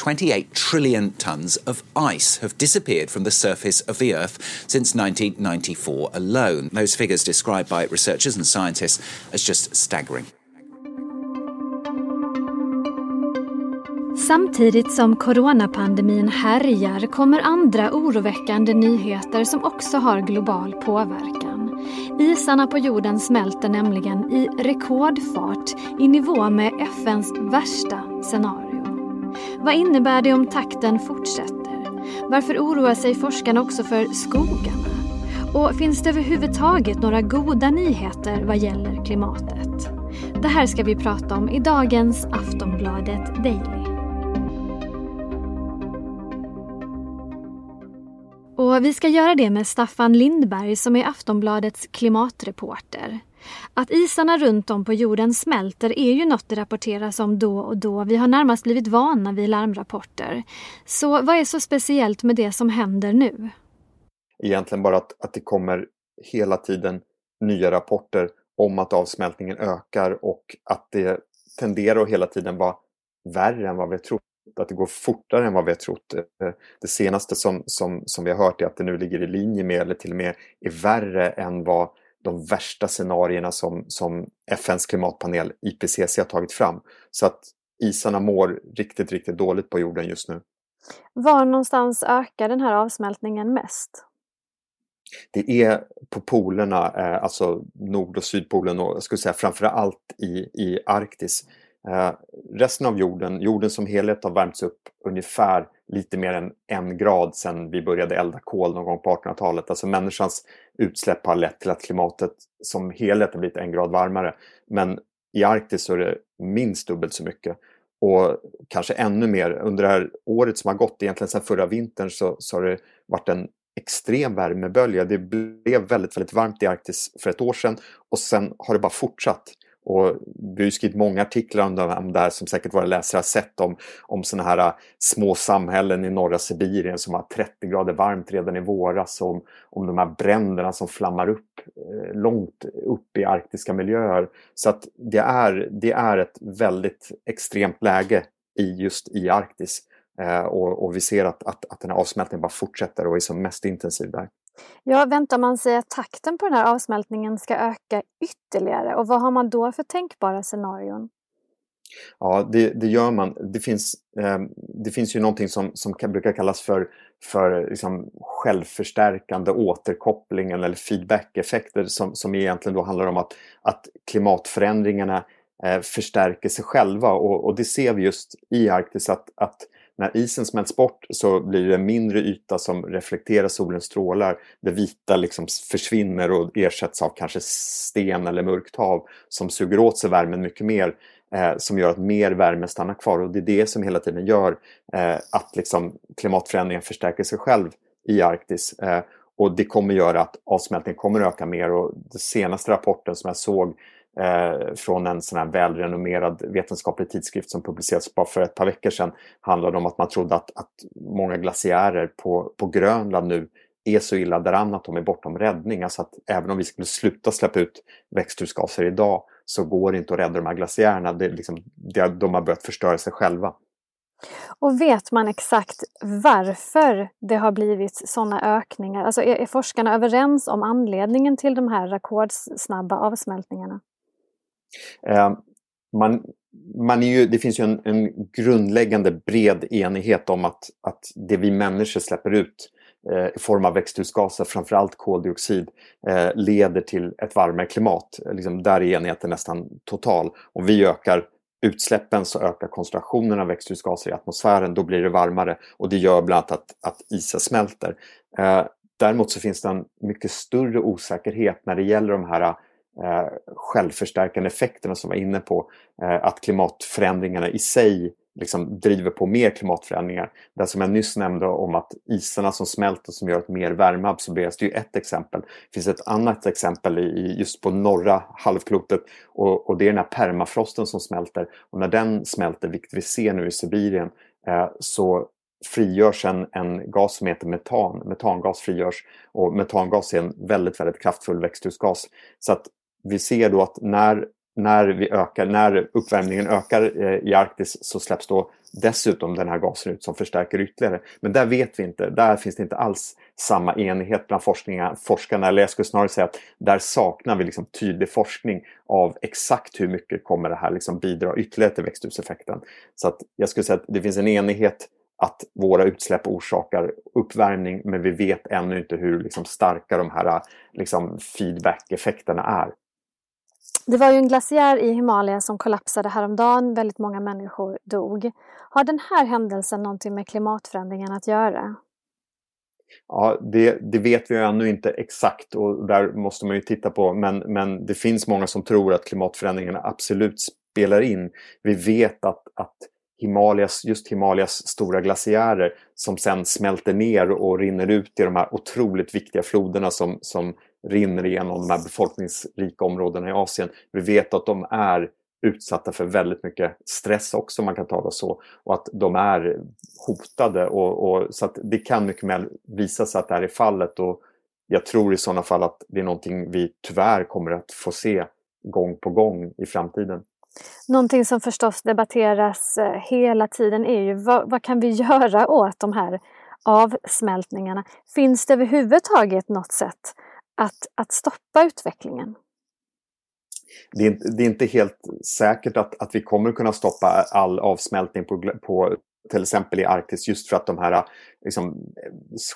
28 trillion tons of ice have disappeared from the surface of the Earth since 1994 alone. Those figures described by researchers and scientists as just staggering. Samtidigt som coronapandemin härjar kommer andra oroväckande nyheter som också har global påverkan. Isarna på jorden smälter nämligen i rekordfart i nivå med FNs värsta scenario. Vad innebär det om takten fortsätter? Varför oroar sig forskarna också för skogarna? Och finns det överhuvudtaget några goda nyheter vad gäller klimatet? Det här ska vi prata om i dagens Aftonbladet Daily. Och vi ska göra det med Staffan Lindberg som är Aftonbladets klimatreporter. Att isarna runt om på jorden smälter är ju något det rapporteras om då och då. Vi har närmast blivit vana vid larmrapporter. Så vad är så speciellt med det som händer nu? Egentligen bara att, att det kommer hela tiden nya rapporter om att avsmältningen ökar och att det tenderar att hela tiden vara värre än vad vi trott att det går fortare än vad vi har trott. Eh, det senaste som, som, som vi har hört är att det nu ligger i linje med, eller till och med är värre än vad de värsta scenarierna som, som FNs klimatpanel IPCC har tagit fram. Så att isarna mår riktigt, riktigt dåligt på jorden just nu. Var någonstans ökar den här avsmältningen mest? Det är på polerna, eh, alltså Nord och Sydpolen och jag skulle säga framför allt i, i Arktis. Eh, resten av jorden, jorden som helhet har värmts upp ungefär lite mer än en grad sedan vi började elda kol någon gång på 1800-talet. Alltså människans utsläpp har lett till att klimatet som helhet har blivit en grad varmare. Men i Arktis så är det minst dubbelt så mycket. Och kanske ännu mer. Under det här året som har gått, egentligen sedan förra vintern, så, så har det varit en extrem värmebölja. Det blev väldigt, väldigt varmt i Arktis för ett år sedan och sen har det bara fortsatt. Och vi har skrivit många artiklar om det, om det här som säkert våra läsare har sett om, om sådana här äh, små samhällen i norra Sibirien som har 30 grader varmt redan i våras. Om, om de här bränderna som flammar upp eh, långt upp i arktiska miljöer. Så att det är, det är ett väldigt extremt läge i just i Arktis. Eh, och, och, vi ser att, att, att den här avsmältningen bara fortsätter och är som mest intensiv där. Ja, väntar man sig att takten på den här avsmältningen ska öka ytterligare och vad har man då för tänkbara scenarion? Ja, det, det gör man. Det finns, eh, det finns ju någonting som, som kan, brukar kallas för, för liksom självförstärkande återkoppling eller feedback-effekter som, som egentligen då handlar om att, att klimatförändringarna eh, förstärker sig själva och, och det ser vi just i Arktis att, att när isen smälts bort så blir det en mindre yta som reflekterar solens strålar. Det vita liksom försvinner och ersätts av kanske sten eller mörkt hav som suger åt sig värmen mycket mer. Eh, som gör att mer värme stannar kvar och det är det som hela tiden gör eh, att liksom, klimatförändringen förstärker sig själv i Arktis. Eh, och det kommer göra att avsmältningen kommer öka mer och den senaste rapporten som jag såg eh, från en sån här välrenommerad vetenskaplig tidskrift som publicerades bara för ett par veckor sedan handlade om att man trodde att, att många glaciärer på, på Grönland nu är så illa däran att de är bortom räddning. Alltså att även om vi skulle sluta släppa ut växthusgaser idag så går det inte att rädda de här glaciärerna. Det, liksom, det, de har börjat förstöra sig själva. Och vet man exakt varför det har blivit sådana ökningar? Alltså är, är forskarna överens om anledningen till de här rekordsnabba avsmältningarna? Ehm, man, man är ju, det finns ju en, en, grundläggande bred enighet om att, att det vi människor släpper ut eh, i form av växthusgaser, framförallt koldioxid, eh, leder till ett varmare klimat. Liksom, där är enigheten nästan total. Om vi ökar utsläppen så ökar koncentrationen av växthusgaser i atmosfären, då blir det varmare och det gör bland annat att, att isen smälter. Eh, däremot så finns det en mycket större osäkerhet när det gäller de här eh, självförstärkande effekterna som var inne på. Eh, att klimatförändringarna i sig liksom driver på mer klimatförändringar. Det som jag nyss nämnde om att isarna som smälter som gör att mer värme absorberas, det är ju ett exempel. Det finns ett annat exempel i, just på norra halvklotet och, och det är den här permafrosten som smälter. Och när den smälter, vilket vi ser nu i Sibirien, eh, så frigörs en, en gas som heter metan. Metangas frigörs och metangas är en väldigt, väldigt kraftfull växthusgas. Så att vi ser då att när, när, vi ökar, när uppvärmningen ökar eh, i Arktis så släpps då dessutom den här gasen ut som förstärker ytterligare. Men där vet vi inte, där finns det inte alls samma enighet bland forskarna. Eller jag skulle snarare säga att där saknar vi liksom tydlig forskning av exakt hur mycket kommer det här liksom bidra ytterligare till växthuseffekten. Så att jag skulle säga att det finns en enighet att våra utsläpp orsakar uppvärmning men vi vet ännu inte hur liksom, starka de här liksom, feedback-effekterna är. Det var ju en glaciär i Himalaya som kollapsade häromdagen. Väldigt många människor dog. Har den här händelsen någonting med klimatförändringen att göra? Ja, det, det, vet vi ännu inte exakt och där måste man ju titta på. Men, men det finns många som tror att klimatförändringarna absolut spelar in. Vi vet att, att Himalayas, just Himalayas stora glaciärer som sen smälter ner och rinner ut i de här otroligt viktiga floderna som, som rinner igenom de här befolkningsrika områdena i Asien. Vi vet att de är utsatta för väldigt mycket stress också, om man kan tala så. Och att de är hotade. Och, och, så att det kan mycket väl visa sig att det här är fallet. Och jag tror i sådana fall att det är någonting vi tyvärr kommer att få se gång på gång i framtiden. Någonting som förstås debatteras eh, hela tiden är ju vad, vad kan vi göra åt de här avsmältningarna? Finns det överhuvudtaget något sätt att, att stoppa utvecklingen? Det är, det är, inte helt säkert att, att vi kommer kunna stoppa all avsmältning på, på till exempel i Arktis just för att de här liksom,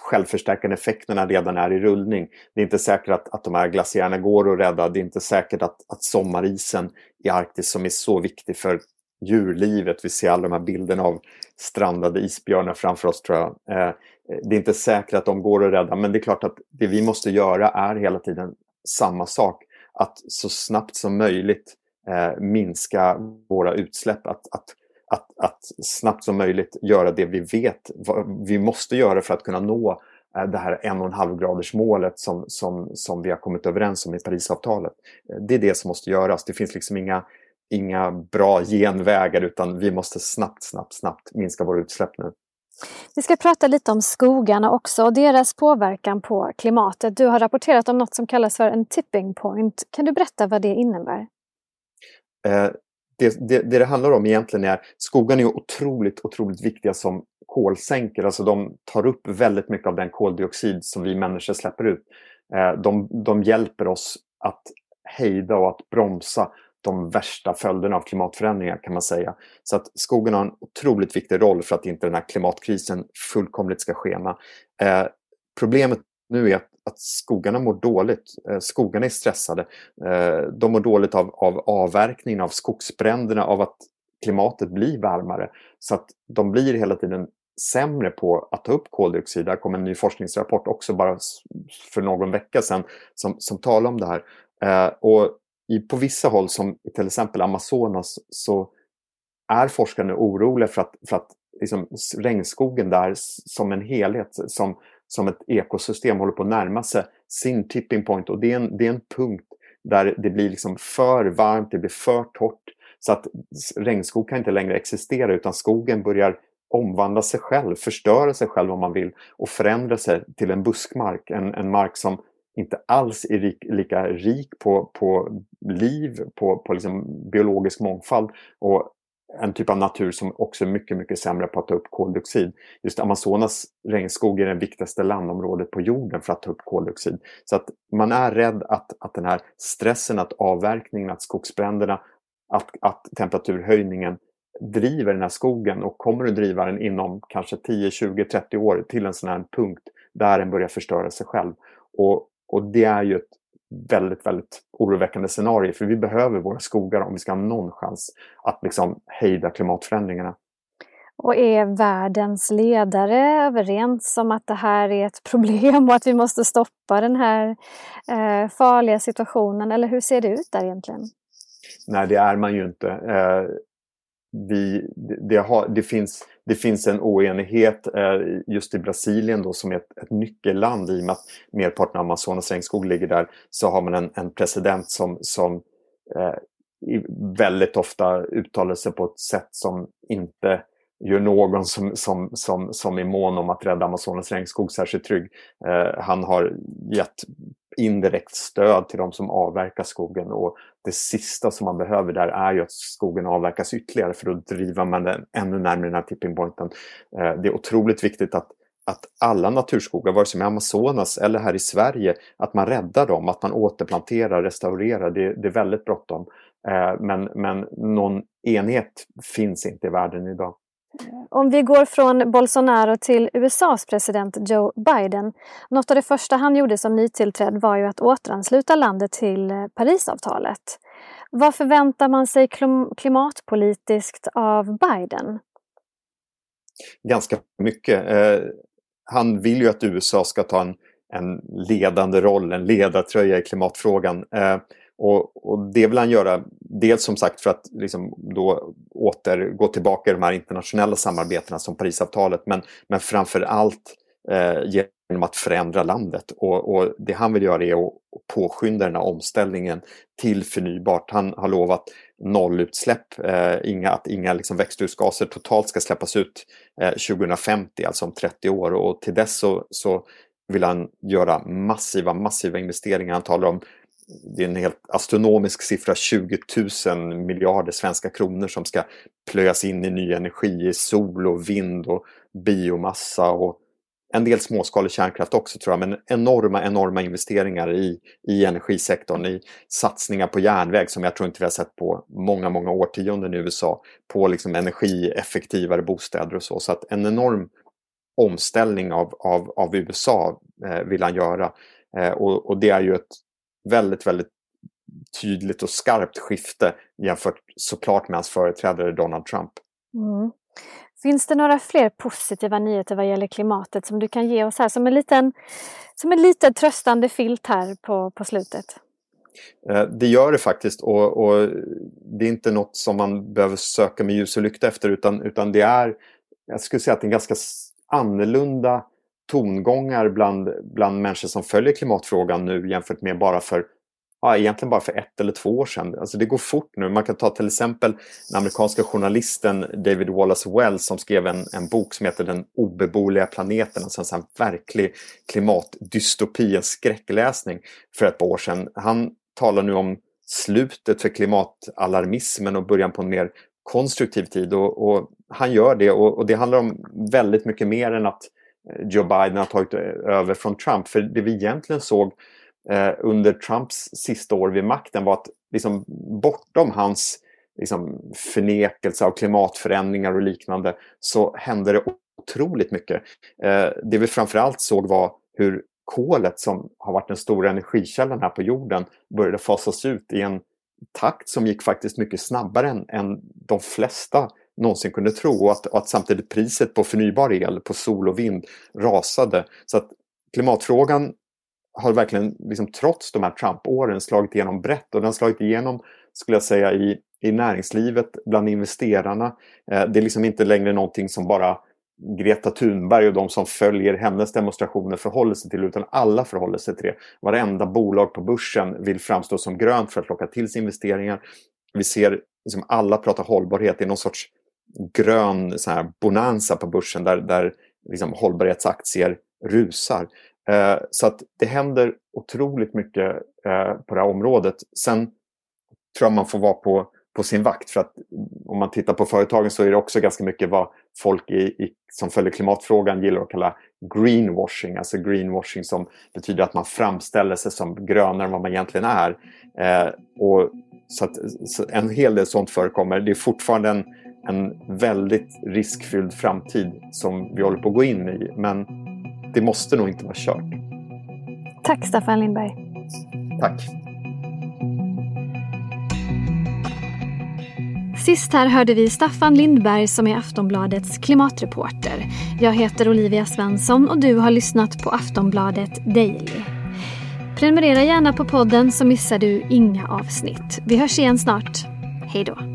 självförstärkande effekterna redan är i rullning. Det är inte säkert att, att de här glaciärerna går att rädda. Det är inte säkert att, att sommarisen i Arktis som är så viktig för djurlivet. Vi ser alla de här bilderna av strandade isbjörnar framför oss tror jag. Eh, Eh, det är inte säkert att de går att rädda men det är klart att det vi måste göra är hela tiden samma sak. Att så snabbt som möjligt eh, minska våra utsläpp. Att, att, att, att snabbt som möjligt göra det vi vet vad vi måste göra för att kunna nå eh, det här 1,5-gradersmålet som, som, som vi har kommit överens om i Parisavtalet. Eh, det är det som måste göras. Det finns liksom inga, inga bra genvägar utan vi måste snabbt, snabbt, snabbt minska våra utsläpp nu. Vi ska prata lite om skogarna också och deras påverkan på klimatet. Du har rapporterat om något som kallas för en tipping point. Kan du berätta vad det innebär? Eh, det, det, det, det handlar om egentligen är skogarna är otroligt, otroligt viktiga som kolsänkor. Alltså de tar upp väldigt mycket av den koldioxid som vi människor släpper ut. Eh, de, de hjälper oss att hejda och att bromsa de värsta följderna av klimatförändringar kan man säga. Så att skogen har en otroligt viktig roll för att inte den här klimatkrisen fullkomligt ska skena. Eh, problemet nu är att, att skogarna mår dåligt. Eh, skogarna är stressade. Eh, de mår dåligt av, av avverkningen, av skogsbränderna, av att klimatet blir varmare. Så att de blir hela tiden sämre på att ta upp koldioxid. Där kom en ny forskningsrapport också bara för någon vecka sedan som, som talar om det här. Eh, och i, på vissa håll, som till exempel Amazonas, så är forskarna oroliga för att, för att liksom, regnskogen där som en helhet, som, som ett ekosystem håller på att närma sig sin tipping point. Och det är en, det är en punkt där det blir liksom för varmt, det blir för torrt. Så att regnskog kan inte längre existera utan skogen börjar omvandla sig själv, förstöra sig själv om man vill och förändra sig till en buskmark. En, en mark som inte alls är rik, lika rik på, på liv, på, på liksom biologisk mångfald och en typ av natur som också är mycket, mycket sämre på att ta upp koldioxid. Just Amazonas regnskog är det viktigaste landområdet på jorden för att ta upp koldioxid. Så att man är rädd att, att den här stressen, att avverkningen, att skogsbränderna, att, att temperaturhöjningen driver den här skogen och kommer att driva den inom kanske 10, 20, 30 år till en sån här punkt där den börjar förstöra sig själv. Och och det är ju ett väldigt, väldigt oroväckande scenario för vi behöver våra skogar om vi ska ha någon chans att liksom hejda klimatförändringarna. Och är världens ledare överens om att det här är ett problem och att vi måste stoppa den här eh, farliga situationen? Eller hur ser det ut där egentligen? Nej, det är man ju inte. Eh, vi, det, har, det, finns, det finns en oenighet eh, just i Brasilien då, som är ett, ett nyckelland i och med att merparten av Amazonas regnskog ligger där. Så har man en, en president som, som eh, väldigt ofta uttalar sig på ett sätt som inte gör någon som, som, som, som är mån om att rädda Amazonas regnskog särskilt trygg. Eh, han har gett indirekt stöd till de som avverkar skogen och det sista som man behöver där är ju att skogen avverkas ytterligare för då driver man den ännu närmare den här tipping pointen. Eh, det är otroligt viktigt att att alla naturskogar, vare sig i Amazonas eller här i Sverige, att man räddar dem, att man återplanterar, restaurerar. Det, det är väldigt bråttom. Eh, men, men någon enhet finns inte i världen idag. Eh, om vi går från Bolsonaro till USAs president Joe Biden. Något av det första han gjorde som nytillträdd var ju att återansluta landet till eh, Parisavtalet. Vad förväntar man sig klimatpolitiskt av Biden? Ganska mycket. Eh, han vill ju att USA ska ta en, en ledande roll, en ledartröja i klimatfrågan. Och, och, det vill han göra dels som sagt för att liksom då återgå tillbaka i de här internationella samarbetena som Parisavtalet men, men framför allt eh, genom att förändra landet. Och, och, det han vill göra är att påskynda den här omställningen till förnybart. Han har lovat nollutsläpp, eh, inga, att inga liksom växthusgaser totalt ska släppas ut eh, 2050, alltså om 30 år. Och till dess så, så vill han göra massiva, massiva investeringar. Han talar om det är en helt astronomisk siffra, 20 000 miljarder svenska kronor som ska plöjas in i ny energi, i sol och vind och biomassa och en del småskalig kärnkraft också tror jag, men enorma, enorma investeringar i, i energisektorn, i satsningar på järnväg som jag tror inte vi har sett på många, många årtionden i USA, på liksom energieffektivare bostäder och så. Så att en enorm omställning av, av, av USA eh, vill han göra. Eh, och, och det är ju ett väldigt, väldigt tydligt och skarpt skifte jämfört såklart med hans företrädare Donald Trump. Mm. Finns det några fler positiva nyheter vad gäller klimatet som du kan ge oss här som en liten, som en liten tröstande filt här på, på slutet? Eh, det gör det faktiskt och, och, det är inte något som man behöver söka med ljus och lykta efter utan, utan det är, jag skulle säga att det är en ganska annorlunda tongångar bland, bland människor som följer klimatfrågan nu jämfört med bara för ja, egentligen bara för ett eller två år sedan. Alltså det går fort nu. Man kan ta till exempel den amerikanska journalisten David Wallace Wells som skrev en, en bok som heter Den obeboeliga planeten. Alltså en verklig klimatdystopi, en skräckläsning för ett par år sedan. Han talar nu om slutet för klimatalarmismen och början på en mer konstruktiv tid. Och, och han gör det och, och det handlar om väldigt mycket mer än att Joe Biden har tagit över från Trump. För det vi egentligen såg eh, under Trumps sista år vid makten var att liksom, bortom hans liksom, förnekelse av klimatförändringar och liknande så hände det otroligt mycket. Eh, det vi framförallt såg var hur kolet som har varit den stora energikällan här på jorden började fasas ut i en takt som gick faktiskt mycket snabbare än, än de flesta någonsin kunde tro och att, och att samtidigt priset på förnybar el, på sol och vind rasade. Så att klimatfrågan har verkligen, liksom, trots de här Trump-åren, slagit igenom brett och den har slagit igenom, skulle jag säga, i, i näringslivet, bland investerarna. Eh, det är liksom inte längre någonting som bara Greta Thunberg och de som följer hennes demonstrationer förhåller sig till utan alla förhåller sig till det. Varenda bolag på börsen vill framstå som grönt för att locka till sig investeringar. Vi ser liksom alla prata hållbarhet i någon sorts grön så här, bonanza på börsen där, där liksom, hållbarhetsaktier rusar. Eh, så att det händer otroligt mycket eh, på det här området. Sen tror jag man får vara på, på sin vakt för att om man tittar på företagen så är det också ganska mycket vad folk i, i, som följer klimatfrågan gillar att kalla greenwashing. Alltså greenwashing som betyder att man framställer sig som grönare än vad man egentligen är. Eh, och så, att, så en hel del sånt förekommer. Det är fortfarande en, en väldigt riskfylld framtid som vi håller på att gå in i. Men det måste nog inte vara kört. Tack Staffan Lindberg. Tack. Sist här hörde vi Staffan Lindberg som är Aftonbladets klimatreporter. Jag heter Olivia Svensson och du har lyssnat på Aftonbladet Daily. Prenumerera gärna på podden så missar du inga avsnitt. Vi hörs igen snart. Hej då.